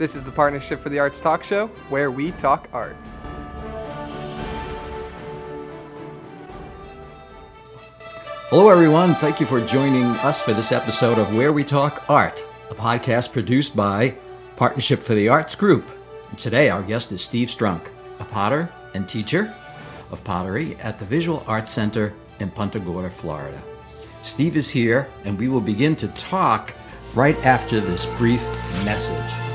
This is the Partnership for the Arts talk show where we talk art. Hello, everyone. Thank you for joining us for this episode of Where We Talk Art, a podcast produced by Partnership for the Arts Group. And today, our guest is Steve Strunk, a potter and teacher of pottery at the Visual Arts Center in Punta Gorda, Florida. Steve is here, and we will begin to talk right after this brief message.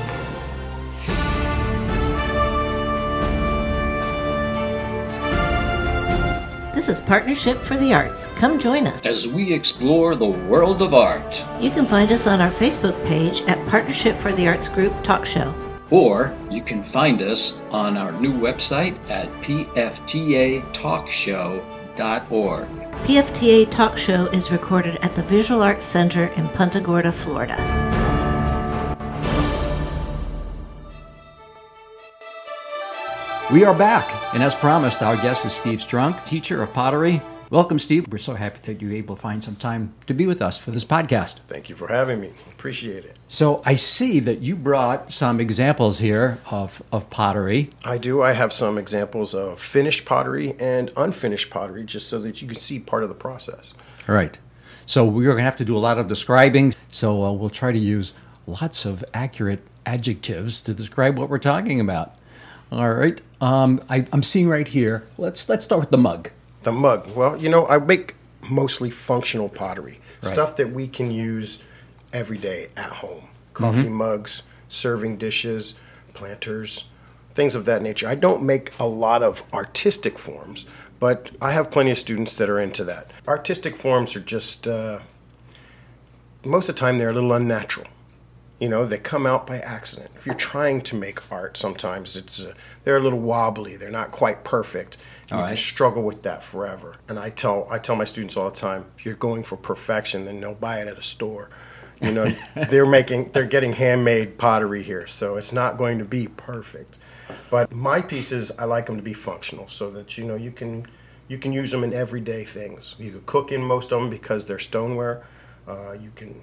This is Partnership for the Arts. Come join us. as we explore the world of art. You can find us on our Facebook page at Partnership for the Arts Group Talk Show. Or you can find us on our new website at pftatalkshow.org. PFTA Talk Show is recorded at the Visual Arts Center in Punta Gorda, Florida. We are back, and as promised, our guest is Steve Strunk, teacher of pottery. Welcome, Steve. We're so happy that you're able to find some time to be with us for this podcast. Thank you for having me. Appreciate it. So, I see that you brought some examples here of, of pottery. I do. I have some examples of finished pottery and unfinished pottery just so that you can see part of the process. All right. So, we're going to have to do a lot of describing. So, uh, we'll try to use lots of accurate adjectives to describe what we're talking about. All right. Um, I, I'm seeing right here. Let's let's start with the mug. The mug. Well, you know, I make mostly functional pottery, Right. stuff that we can use every day at home. Coffee mugs, serving dishes, planters, things of that nature. I don't make a lot of artistic forms, but I have plenty of students that are into that. Artistic forms are just, uh, most of the time, they're a little unnatural. You know, they come out by accident. If you're trying to make art, sometimes it's uh, they're a little wobbly. They're not quite perfect. You All can struggle with that forever. And I tell I tell my students all the time, if you're going for perfection, then they'll buy it at a store. You know, they're making they're getting handmade pottery here, so it's not going to be perfect. But my pieces, I like them to be functional, so that you know you can you can use them in everyday things. You can cook in most of them because they're stoneware. Uh, you can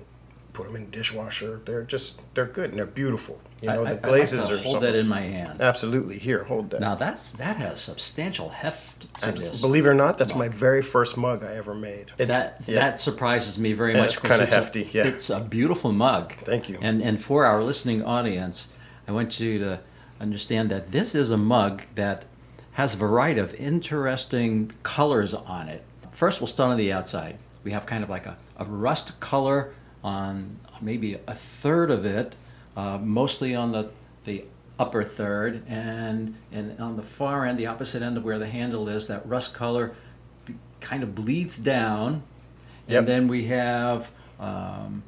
put them in dishwasher. They're just they're good and they're beautiful. You know, I- I- the glazes I'd like are hold something. that in my hand. Absolutely, here, hold that. Now that's that has substantial heft to this. Believe it or not, that's my very first mug I ever made. It's, that yeah. that surprises me very Yeah, much. it's kinda a- hefty, yeah. it's a beautiful mug. Thank you. And and for our listening audience, I want you to understand that this is a mug that has a variety of interesting colors on it. First, we'll start on the outside. We have kind of like a, a rust color on maybe a third of it, uh, mostly on the the upper third, and and on the far end, the opposite end of where the handle is, that rust color kind of bleeds down, and Yep. then we have um,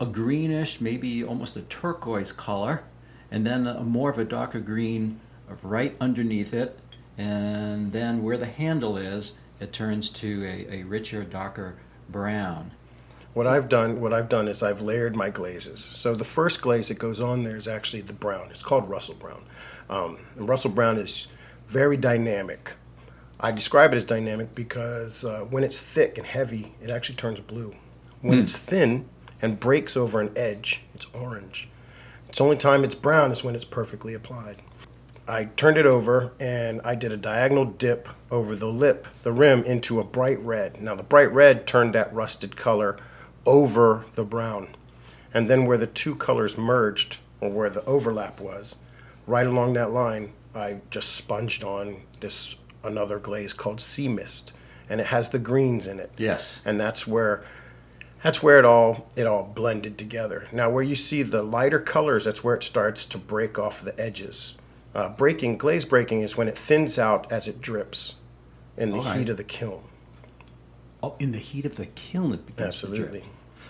a greenish, maybe almost a turquoise color, and then a more of a darker green of right underneath it, and then where the handle is, it turns to a, a richer, darker brown. What I've done, what I've done is I've layered my glazes. So the first glaze that goes on there is actually the brown. It's called Russell Brown, um, and Russell Brown is very dynamic. I describe it as dynamic because uh, when it's thick and heavy, it actually turns blue. When it's thin and breaks over an edge, it's orange. It's only time it's brown is when it's perfectly applied. I turned it over and I did a diagonal dip over the lip, the rim, into a bright red. Now, the bright red turned that rusted color over the brown. And then where the two colors merged, or where the overlap was, right along that line, I just sponged on this another glaze called Sea Mist. And it has the greens in it Yes. and that's where that's where it all it all blended together. Now, where you see the lighter colors, that's where it starts to break off the edges. Uh, breaking glaze breaking is when it thins out as it drips in the All right. heat of the kiln. Oh, in the heat of the kiln, it begins to drip.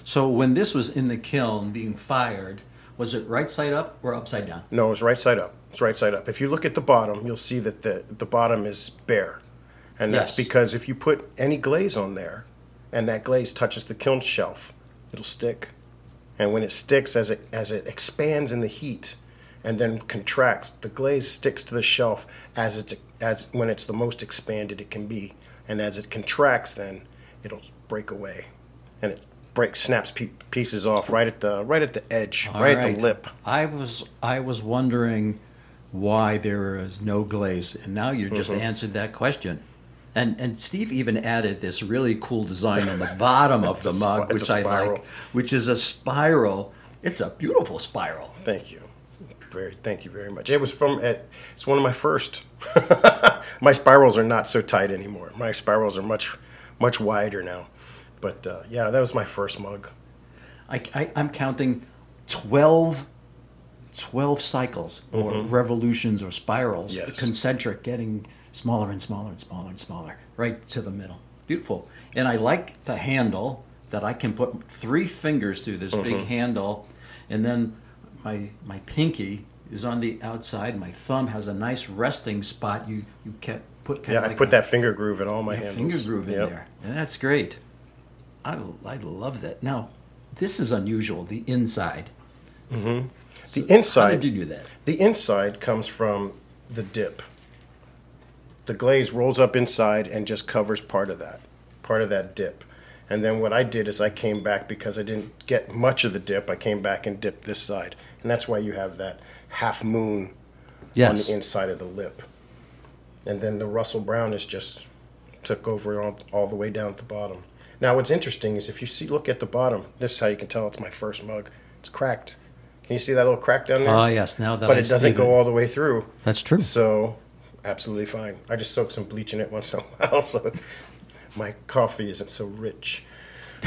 So when this was in the kiln being fired, was it right side up or upside down? No, it's right side up. It's right side up. If you look at the bottom, you'll see that the the bottom is bare, and that's Yes. because if you put any glaze on there, and that glaze touches the kiln shelf, it'll stick. And when it sticks, as it as it expands in the heat, and then contracts, the glaze sticks to the shelf as it's as when it's the most expanded it can be, and as it contracts, then it'll break away, and it break snaps pe- pieces off right at the right at the edge, right, at the lip. I was I was wondering why there is no glaze, and now you just Mm-hmm. answered that question. And and Steve even added this really cool design on the bottom of the mug, which I like, which is a spiral. It's a beautiful spiral. Thank you. Very thank you very much. It was from at it's one of my first. my spirals are not so tight anymore. My spirals are much much wider now. But uh, yeah, that was my first mug. I, I, I'm counting 12, 12 cycles or revolutions or spirals, Mm-hmm. Yes. concentric, getting smaller and smaller and smaller and smaller, right to the middle. Beautiful. And I like the handle that I can put three fingers through this big Mm-hmm. handle, and then my my pinky is on the outside. My thumb has a nice resting spot. You you can put kind Yeah, of I like put a- that finger groove in all my a handles. finger groove in Yep. there, and that's great. I, I love that. Now, this is unusual. The inside. Mm-hmm. The inside. How did you do that? The inside comes from the dip. The glaze rolls up inside and just covers part of that, part of that dip. And then what I did is I came back because I didn't get much of the dip. I came back and dipped this side, and that's why you have that half moon on the inside of the lip. And then the Russell Brown is just took over all, all the way down at the bottom. Now what's interesting is if you see look at the bottom, this is how you can tell it's my first mug. It's cracked. Can you see that little crack down there? Ah, yes. Now that but I it doesn't go that- all the way through. That's true. So, absolutely fine. I just soak some bleach in it once in a while, so my coffee isn't so rich.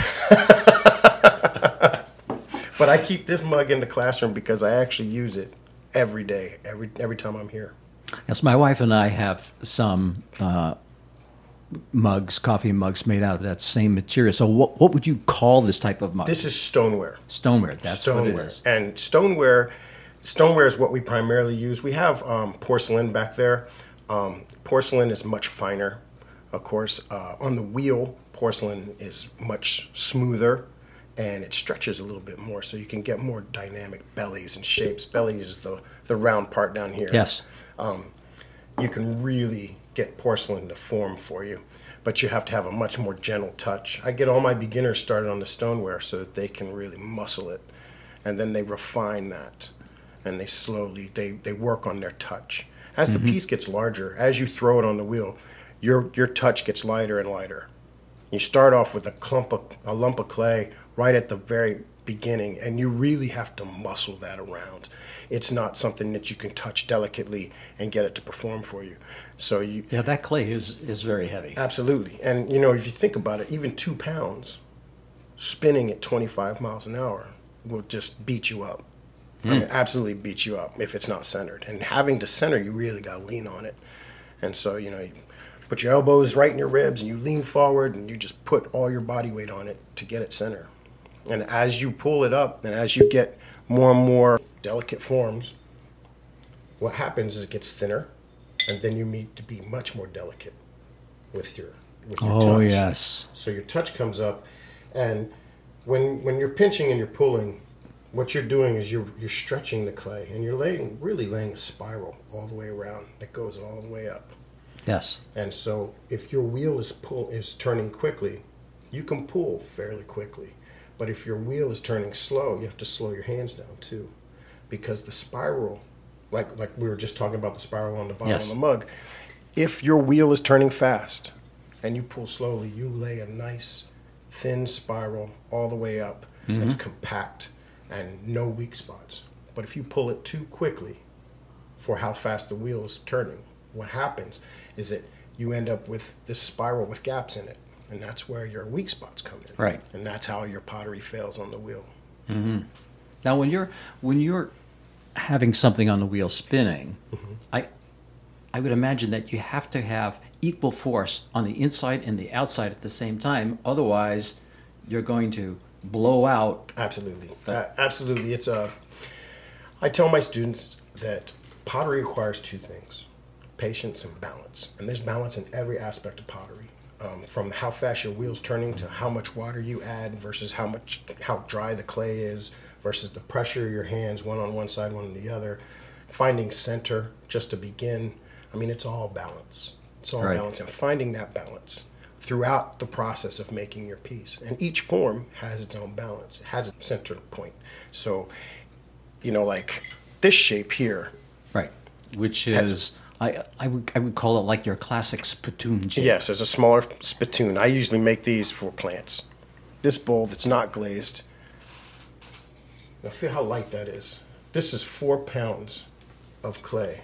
but I keep this mug in the classroom because I actually use it every day, every every time I'm here. Yes, my wife and I have some uh, mugs, coffee mugs made out of that same material. So, what what would you call this type of mug? This is stoneware. stoneware. That's stoneware. what it is. And stoneware, stoneware is what we primarily use. We have um, porcelain back there. Um, porcelain is much finer, of course. Uh, on the wheel, porcelain is much smoother, and it stretches a little bit more, so you can get more dynamic bellies and shapes. Belly is the the round part down here Yes. you can really get porcelain to form for you, but you have to have a much more gentle touch. I get all my beginners started on the stoneware so that they can really muscle it, and then they refine that, and they slowly they they work on their touch. As the mm-hmm. piece gets larger, as you throw it on the wheel, your your touch gets lighter and lighter. You start off with a clump of a lump of clay right at the very beginning, and you really have to muscle that around. It's not something that you can touch delicately and get it to perform for you. So you Yeah, that clay is is very heavy. absolutely, and you know if you think about it, even two pounds spinning at 25 miles an hour will just beat you up. I mean, hmm. absolutely beat you up if it's not centered. And having to center, you really got to lean on it. And so, you know, you put your elbows right in your ribs and you lean forward and you just put all your body weight on it to get it center. And as you pull it up and as you get more and more delicate forms, what happens is it gets thinner and then you need to be much more delicate with your with your Oh touch. yes. So your touch comes up, and when when you're pinching and you're pulling, what you're doing is you're you're stretching the clay, and you're laying really laying a spiral all the way around that goes all the way up. Yes. And so if your wheel is pull is turning quickly, you can pull fairly quickly. But if your wheel is turning slow, you have to slow your hands down too, because the spiral, like like we were just talking about the spiral on the bottom Yes. of the mug, if your wheel is turning fast and you pull slowly, you lay a nice thin spiral all the way up that's mm-hmm. compact and no weak spots. But if you pull it too quickly for how fast the wheel is turning, what happens is that you end up with this spiral with gaps in it. And that's where your weak spots come in. Right. And that's how your pottery fails on the wheel. Now, when you're when you're having something on the wheel spinning, Mm-hmm. I I would imagine that you have to have equal force on the inside and the outside at the same time. Otherwise, you're going to blow out. Absolutely. Uh, absolutely. It's a. I tell my students that pottery requires two things patience and balance. And there's balance in every aspect of pottery. Um, from how fast your wheel's turning to how much water you add versus how much how dry the clay is versus the pressure of your hands one on one side one on the other finding center just to begin i mean it's all balance it's all Right. balance and finding that balance throughout the process of making your piece. And each form has its own balance. It has a center point. So, you know, like this shape here. Right. Which is, I, I, would, I would call it like your classic spittoon shape. Yes, it's a smaller spittoon. I usually make these for plants. This bowl that's not glazed. Now feel how light that is. This is four pounds of clay.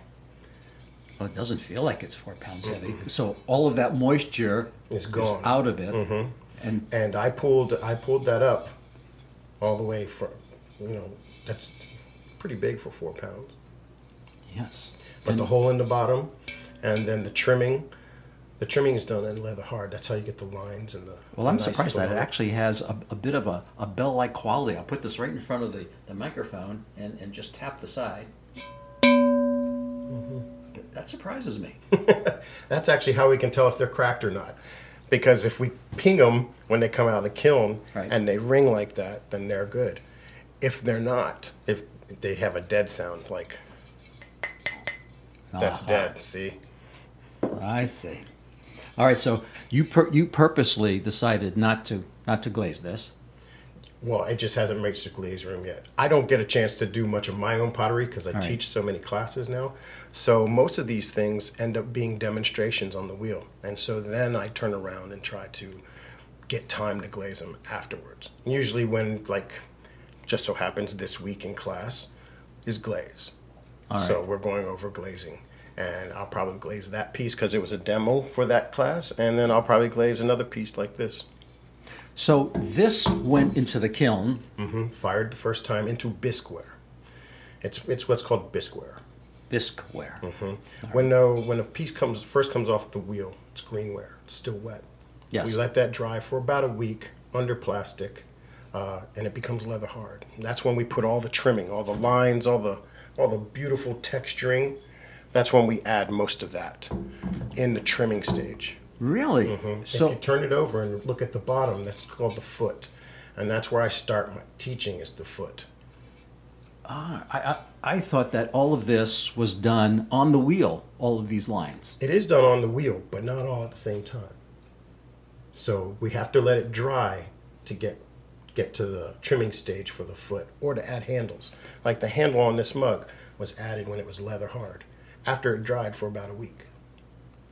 Well, it doesn't feel like it's four pounds heavy. So all of that moisture is gone. out of it. Mm-hmm. And and I pulled I pulled that up all the way from you know that's pretty big for four pounds. Yes. But And- the hole in the bottom, and then the trimming, the trimming is done in leather hard. That's how you get the lines and the. Well, I'm nice surprised that it actually has a, a bit of a, a bell like quality. I'll put this right in front of the, the microphone and, and just tap the side. Mm-hmm. That surprises me. That's actually how we can tell if they're cracked or not, because if we ping them when they come out of the kiln Right. and they ring like that, then they're good. If they're not, if they have a dead sound like that's dead. See. I see. All right, so you pur- you purposely decided not to not to glaze this. Well, it just hasn't reached the glaze room yet. I don't get a chance to do much of my own pottery because I right. teach so many classes now. So most of these things end up being demonstrations on the wheel. And so then I turn around and try to get time to glaze them afterwards. Usually when like just so happens this week in class is glaze. So we're going over glazing. And I'll probably glaze that piece because it was a demo for that class. And then I'll probably glaze another piece like this. So this went into the kiln. fired the first time into bisqueware. It's it's what's called bisqueware. Bisqueware. When uh, when a piece comes first comes off the wheel, it's greenware. It's still wet. Yes. We let that dry for about a week under plastic, uh, and it becomes leather hard. That's when we put all the trimming, all the lines, all the all the beautiful texturing. That's when we add most of that in the trimming stage. Really? Mm-hmm. if So if you turn it over and look at the bottom, that's called the foot, and that's where I start my teaching is the foot. Ah, I, I I thought that all of this was done on the wheel. All of these lines. It is done on the wheel, but not all at the same time. So we have to let it dry to get get to the trimming stage for the foot or to add handles. Like the handle on this mug was added when it was leather hard after it dried for about a week.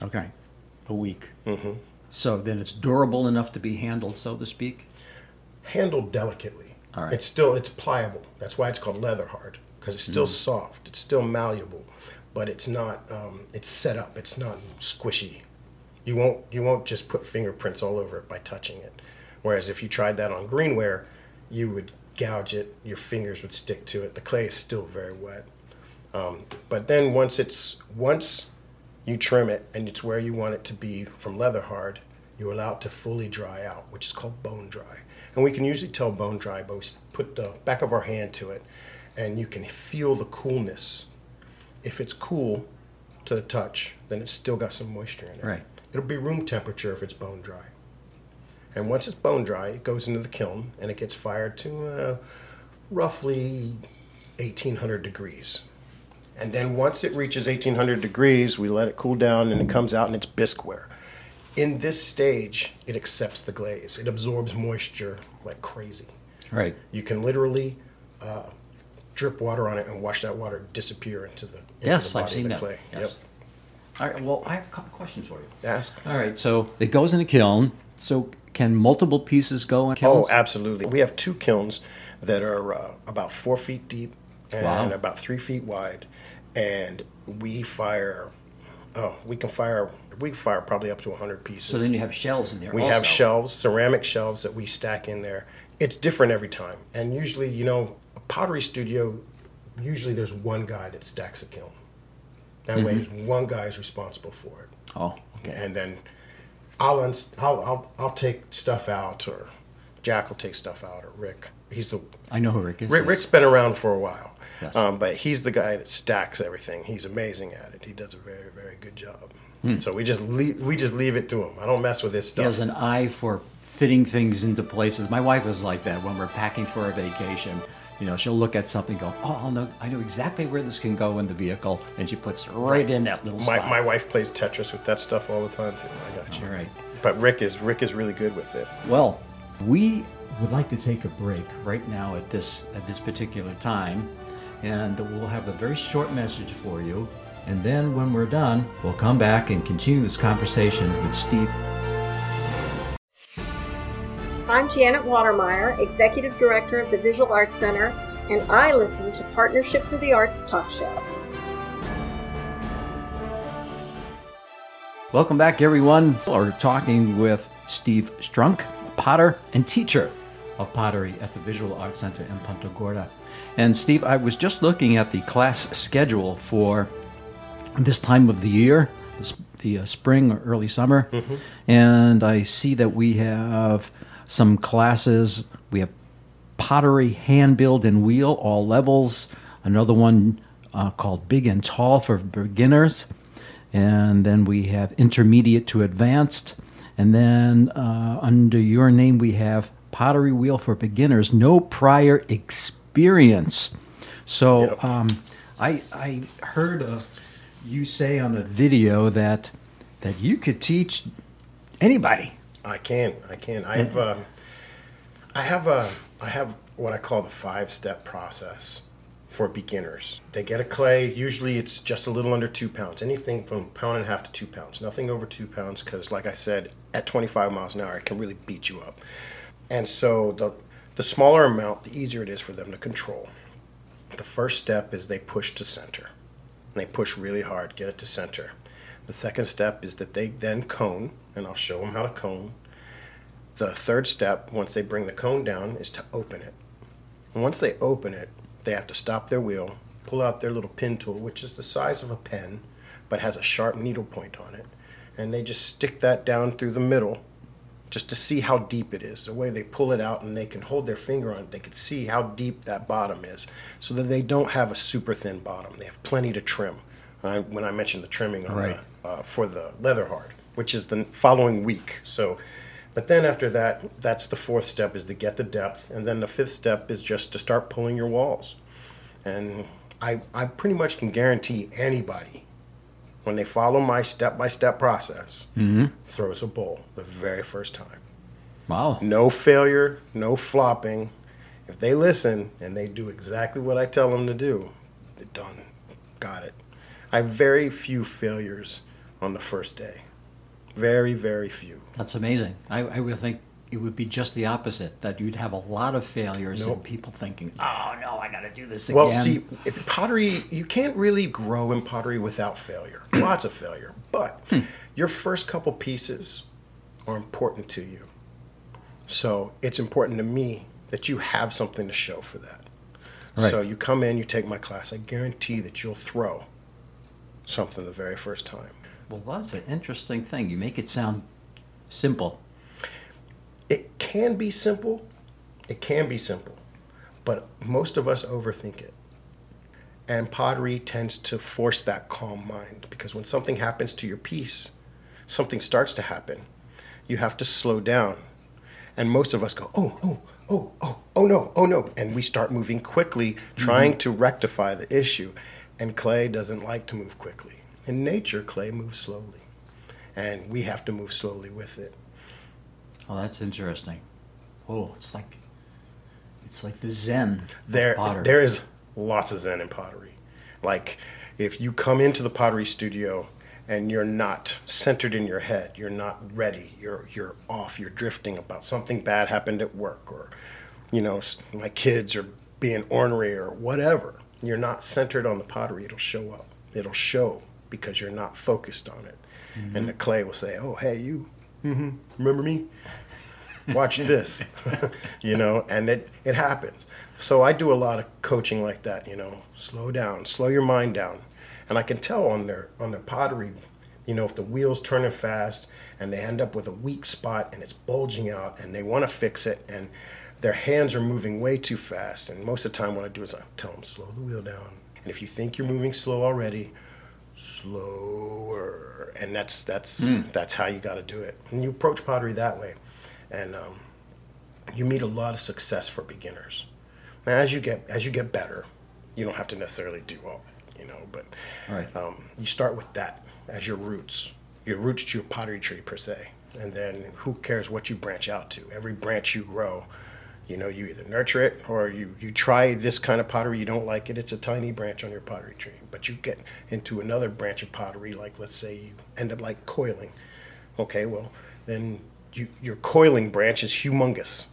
Okay. A week. Mm-hmm. So then it's durable enough to be handled, so to speak. Handled delicately. All right. It's still it's pliable. That's why it's called leather hard because it's still soft. It's still malleable, but it's not um, it's set up. It's not squishy. You won't you won't just put fingerprints all over it by touching it. Whereas if you tried that on greenware, you would gouge it. Your fingers would stick to it. The clay is still very wet. Um, but then once it's once you trim it and it's where you want it to be from leather hard, you allow it to fully dry out, which is called bone dry. And we can usually tell bone dry, but we put the back of our hand to it, and you can feel the coolness. If it's cool to the touch, then it's still got some moisture in it. Right. It'll be room temperature if it's bone dry. And once it's bone dry, it goes into the kiln and it gets fired to uh, roughly 1800 degrees. And then once it reaches 1800 degrees, we let it cool down and it comes out and it's bisqueware. In this stage, it accepts the glaze. It absorbs moisture like crazy. Right. You can literally uh, drip water on it and watch that water disappear into the, into Yes, the body I've seen of the that. clay. Yes. All right. Well, I have a couple questions for you. Ask. All right. So it goes in a kiln. So can multiple pieces go in kilns? Oh, absolutely. We have two kilns that are uh, about four feet deep and Wow. about three feet wide, and we fire. Oh, we can fire. We can fire probably up to hundred pieces. So then you have shelves in there. we also. have shelves, ceramic shelves that we stack in there. It's different every time, and usually, you know, a pottery studio. Usually, there's one guy that stacks a kiln. That way, Mm-hmm. one guy is responsible for it Oh, okay. and then I'll, uns- I'll I'll I'll take stuff out, or Jack will take stuff out, or Rick. He's the I know who Rick is. Rick. Rick's been around for a while, Yes. um, but he's the guy that stacks everything. He's amazing at it. He does a very very good job. So we just leave, we just leave it to him. I don't mess with his stuff. He has an eye for fitting things into places. My wife is like that when we're packing for a vacation. You know, she'll look at something, go, "Oh, I'll know, I know exactly where this can go in the vehicle," and she puts it right in that little my spot. my wife plays Tetris with that stuff all the time too. I got you. All right. but Rick is Rick is really good with it. Well, we would like to take a break right now at this at this particular time, and we'll have a very short message for you. And then when we're done, we'll come back and continue this conversation with Steve. I'm Janet Watermeyer, Executive Director of the Visual Arts Center, and I listen to Partnership for the Arts Talk Show. Welcome back, everyone. We're talking with Steve Strunk, potter and teacher of pottery at the Visual Arts Center in Punta Gorda. And Steve, I was just looking at the class schedule for this time of the year, the uh, spring or early summer, mm-hmm. and I see that we have some classes. We have pottery, hand build, and wheel, all levels. Another one uh, called Big and Tall for beginners. And then we have intermediate to advanced. And then uh, under your name, we have pottery wheel for beginners, no prior experience. So yep. um, I, I heard a, you say on a video that that you could teach anybody. I can. I can. I have. Uh, I have a. I have what I call the five-step process for beginners. They get a clay. Usually, it's just a little under two pounds. Anything from a pound and a half to two pounds. Nothing over two pounds, because, like I said, at 25 miles an hour, it can really beat you up. And so, the the smaller amount, the easier it is for them to control. The first step is they push to center. And they push really hard, get it to center. The second step is that they then cone, and I'll show them how to cone. The third step, once they bring the cone down, is to open it. And once they open it, they have to stop their wheel, pull out their little pin tool, which is the size of a pen, but has a sharp needle point on it. And they just stick that down through the middle just to see how deep it is. The way they pull it out and they can hold their finger on it, they can see how deep that bottom is so that they don't have a super thin bottom. They have plenty to trim. Uh, when I mentioned the trimming on right. the, uh, for the leather hard, which is the following week. So, but then after that, that's the fourth step is to get the depth, and then the fifth step is just to start pulling your walls. And I, I pretty much can guarantee anybody when they follow my step by step process mm-hmm. throws a bowl the very first time. Wow. No failure, no flopping. If they listen and they do exactly what I tell them to do, they're done. Got it. I have very few failures on the first day. Very, very few. That's amazing. I, I would think it would be just the opposite that you'd have a lot of failures nope. and people thinking, "Oh no, I got to do this again." Well, see, pottery you can't really grow in pottery without failure. Lots of failure, but hmm. your first couple pieces are important to you. So it's important to me that you have something to show for that. Right. So you come in, you take my class. I guarantee that you'll throw something the very first time. Well, that's an interesting thing. You make it sound simple. It can be simple. It can be simple. But most of us overthink it. And pottery tends to force that calm mind because when something happens to your piece, something starts to happen. You have to slow down. And most of us go, oh, oh, oh, oh, oh no, oh no. And we start moving quickly, trying mm-hmm. to rectify the issue. And clay doesn't like to move quickly. In nature, clay moves slowly, and we have to move slowly with it. Oh, that's interesting. Oh, it's like it's like the Zen. There, there is lots of Zen in pottery. Like if you come into the pottery studio and you're not centered in your head, you're not ready, you're you're off, you're drifting about something bad happened at work, or you know, my kids are being ornery or whatever you're not centered on the pottery, it'll show up. It'll show because you're not focused on it. Mm-hmm. And the clay will say, "Oh, hey, you, mm-hmm. remember me? Watch this," you know. And it it happens. So I do a lot of coaching like that. You know, slow down, slow your mind down, and I can tell on their on their pottery. You know, if the wheel's turning fast and they end up with a weak spot and it's bulging out and they want to fix it and their hands are moving way too fast. And most of the time, what I do is I tell them, slow the wheel down. And if you think you're moving slow already, slower. And that's that's mm. that's how you got to do it. And you approach pottery that way, and um, you meet a lot of success for beginners. Now, as you get as you get better, you don't have to necessarily do all that, you know. But right. um, you start with that as your roots, your roots to your pottery tree per se. and then who cares what you branch out to? Every branch you grow, you know, you either nurture it or you, you try this kind of pottery, you don't like it, it's a tiny branch on your pottery tree. But you get into another branch of pottery, like let's say you end up like coiling. Okay, well, then you, your coiling branch is humongous,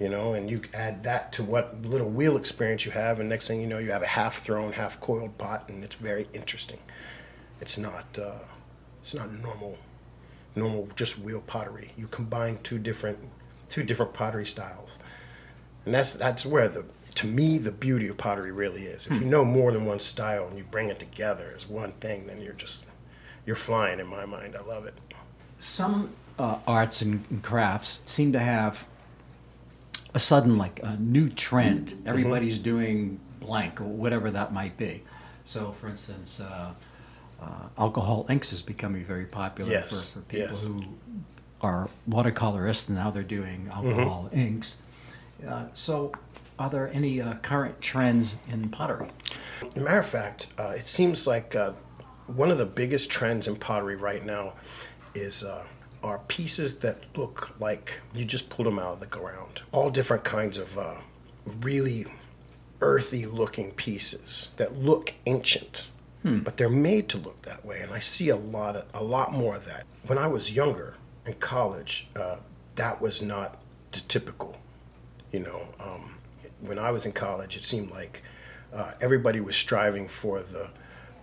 you know, and you add that to what little wheel experience you have, and next thing you know, you have a half thrown, half coiled pot, and it's very interesting. It's not, uh, it's not normal, normal just wheel pottery. You combine two different, two different pottery styles, and that's that's where the, to me, the beauty of pottery really is. If you know more than one style and you bring it together as one thing, then you're just, you're flying in my mind. I love it. Some uh, arts and, crafts seem to have a sudden like a new trend. Everybody's doing blank or whatever that might be. So, for instance, uh, uh, alcohol inks is becoming very popular Yes, for, for people yes. who are watercolorists and now they're doing alcohol inks. Uh, so, are there any uh, current trends in pottery? As a matter of fact, uh, it seems like uh, one of the biggest trends in pottery right now is uh, are pieces that look like you just pulled them out of the ground. All different kinds of uh, really earthy looking pieces that look ancient, but they're made to look that way. And I see a lot of a lot more of that. When I was younger in college, uh, that was not the typical you know um, when i was in college it seemed like uh, everybody was striving for the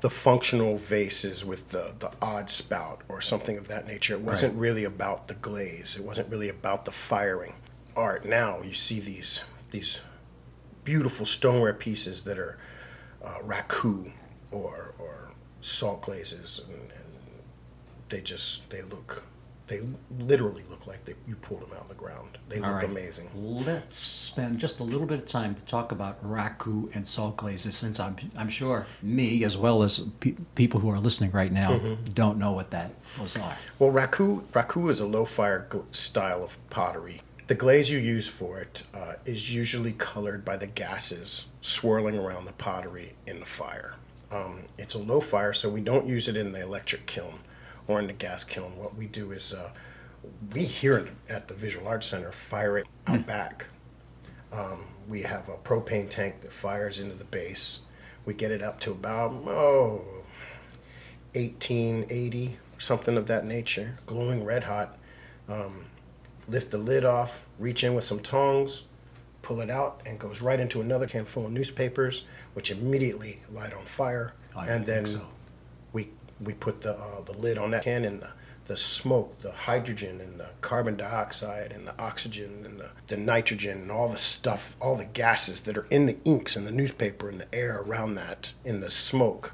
the functional vases with the, the odd spout or something of that nature. It wasn't really about the glaze. It wasn't really about the firing art. Now you see these these beautiful stoneware pieces that are uh, raku or or salt glazes and, and they just they look they literally look like they, you pulled them out of the ground they All look right. amazing Let's spend just a little bit of time to talk about raku and salt glazes, since I'm, I'm sure me, as well as pe- people who are listening right now, Mm-hmm. don't know what that those are. Well, raku raku is a low fire gl- style of pottery. The glaze you use for it uh, is usually colored by the gases swirling around the pottery in the fire. Um, it's a low fire, so we don't use it in the electric kiln or in the gas kiln. What we do is uh, we here at the Visual Arts Center fire it out back. Um, we have a propane tank that fires into the base. We get it up to about oh 1880, something of that nature, glowing red hot. Um, lift the lid off, reach in with some tongs, pull it out, and goes right into another can full of newspapers, which immediately light on fire. I and then so. We put the uh, the lid on that can, and the the smoke, the hydrogen, and the carbon dioxide, and the oxygen, and the, the nitrogen, and all the stuff, all the gases that are in the inks and the newspaper and the air around that, in the smoke,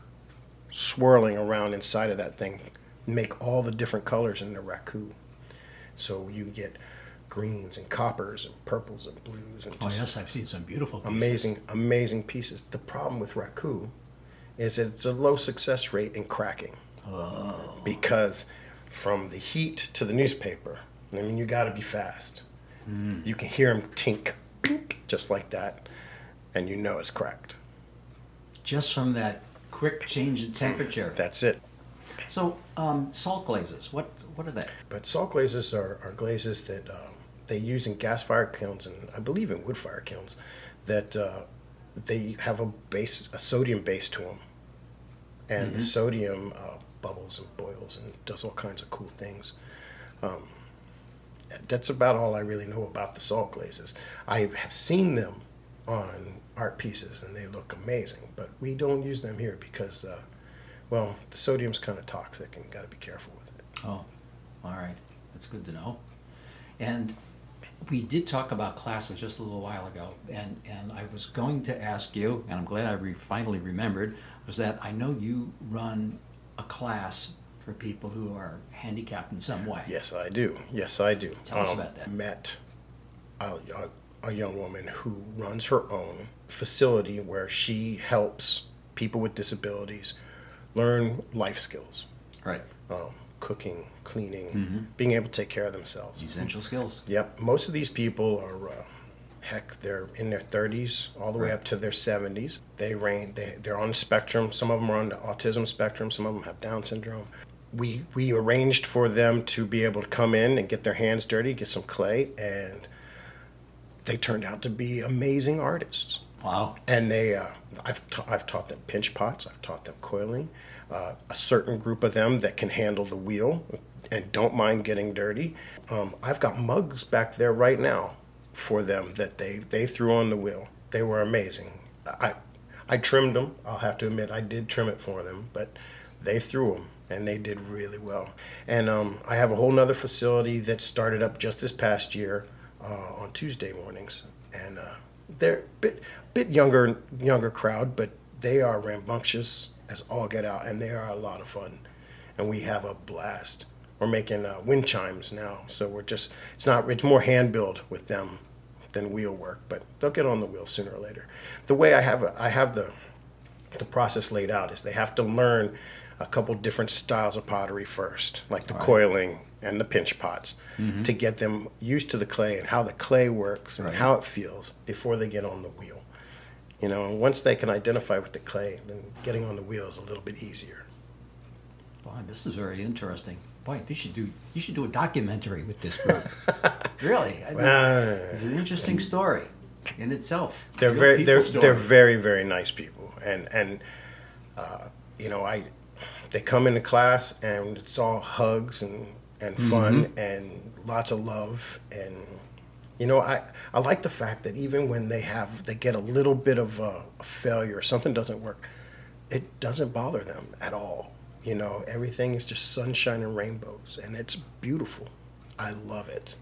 swirling around inside of that thing, make all the different colors in the raku. So you get greens and coppers and purples and blues and Oh yes, I've seen some beautiful pieces. amazing, amazing pieces. The problem with raku is it's a low success rate in cracking. Because from the heat to the newspaper, I mean, you got to be fast. You can hear them tink, pink, just like that, and you know it's cracked. Just from that quick change in temperature. That's it. So, um, salt glazes. What what are they? But salt glazes are, are glazes that uh, they use in gas fire kilns and I believe in wood fire kilns that uh, they have a base, a sodium base to them. And the sodium uh, bubbles and boils and does all kinds of cool things. Um, that's about all I really know about the salt glazes. I have seen them on art pieces and they look amazing, but we don't use them here because, uh, well, the sodium's kind of toxic and you got to be careful with it. Oh, all right. That's good to know. And we did talk about classes just a little while ago, and, and I was going to ask you, and I'm glad I re- finally remembered, was that I know you run a class for people who are handicapped in some way. Yes, I do. Yes, I do. Um, Tell us about that. Met a, a, a young woman who runs her own facility where she helps people with disabilities learn life skills, Right. um, cooking, cleaning, Mm-hmm. being able to take care of themselves. Essential skills. Yep. Most of these people are, uh, heck, they're in their 30s all the way up to their 70s. They range. They they're on the spectrum. Some of them are on the autism spectrum. Some of them have Down syndrome. we we arranged for them to be able to come in and get their hands dirty, get some clay, and they turned out to be amazing artists. Wow. And they, uh, I've, I've taught them pinch pots, I've taught them coiling. Uh, a certain group of them that can handle the wheel and don't mind getting dirty. Um, I've got mugs back there right now for them that they, they threw on the wheel. They were amazing. I, I trimmed them. I'll have to admit I did trim it for them, but they threw them and they did really well. And um, I have a whole nother facility that started up just this past year uh, on Tuesday mornings, and uh, they're bit bit younger younger crowd, but they are rambunctious as all get out, and they are a lot of fun, and we have a blast. We're making uh, wind chimes now, so we're just it's not it's more hand build with them than wheel work, but they'll get on the wheel sooner or later. The way I have I have the the process laid out is they have to learn a couple different styles of pottery first, like the coiling and the pinch pots, Mm-hmm. to get them used to the clay and how the clay works and how it feels before they get on the wheel. You know, and once they can identify with the clay, then getting on the wheel is a little bit easier. Boy, this is very interesting. Boy, you should do you should do a documentary with this group. really, I mean, it's an interesting story in itself. They're Real very they're story. they're very very nice people, and and uh, you know I they come into class and it's all hugs and and fun and lots of love and you know I I like the fact that even when they have they get a little bit of a, a failure something doesn't work, it doesn't bother them at all. You know everything is just sunshine and rainbows and it's beautiful. I love it.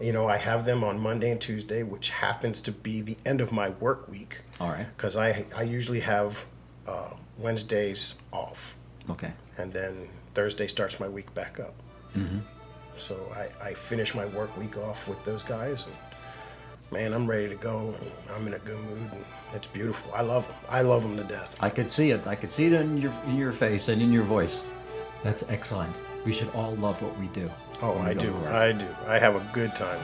You know, I have them on Monday and Tuesday, which happens to be the end of my work week. All right. Because I, I usually have uh, Wednesdays off, Okay. and then Thursday starts my week back up. So I, I finish my work week off with those guys, and man, I'm ready to go, and I'm in a good mood, and it's beautiful. I love them. I love them to death. I could see it. I could see it in your in your face and in your voice. That's excellent. We should all love what we do. Oh, we I do. I do. I have a good time.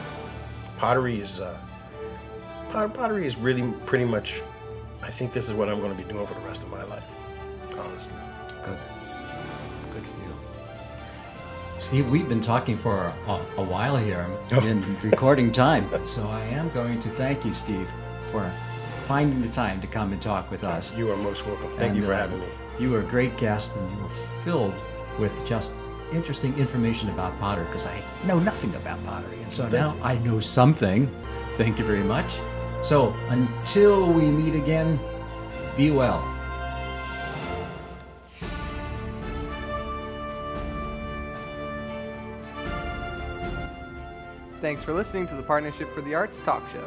Pottery is uh, pot- pottery is really pretty much. I think this is what I'm going to be doing for the rest of my life. Honestly. Good. Good for you. Steve, we've been talking for a, a, while here in recording time, so I am going to thank you, Steve, for finding the time to come and talk with us. You are most welcome. Thank you for uh, having me. You were a great guest, and you were filled with just interesting information about pottery because I know nothing about pottery, and so now I know something. Thank you very much. So until we meet again, be well. Thanks for listening to the Partnership for the Arts talk show.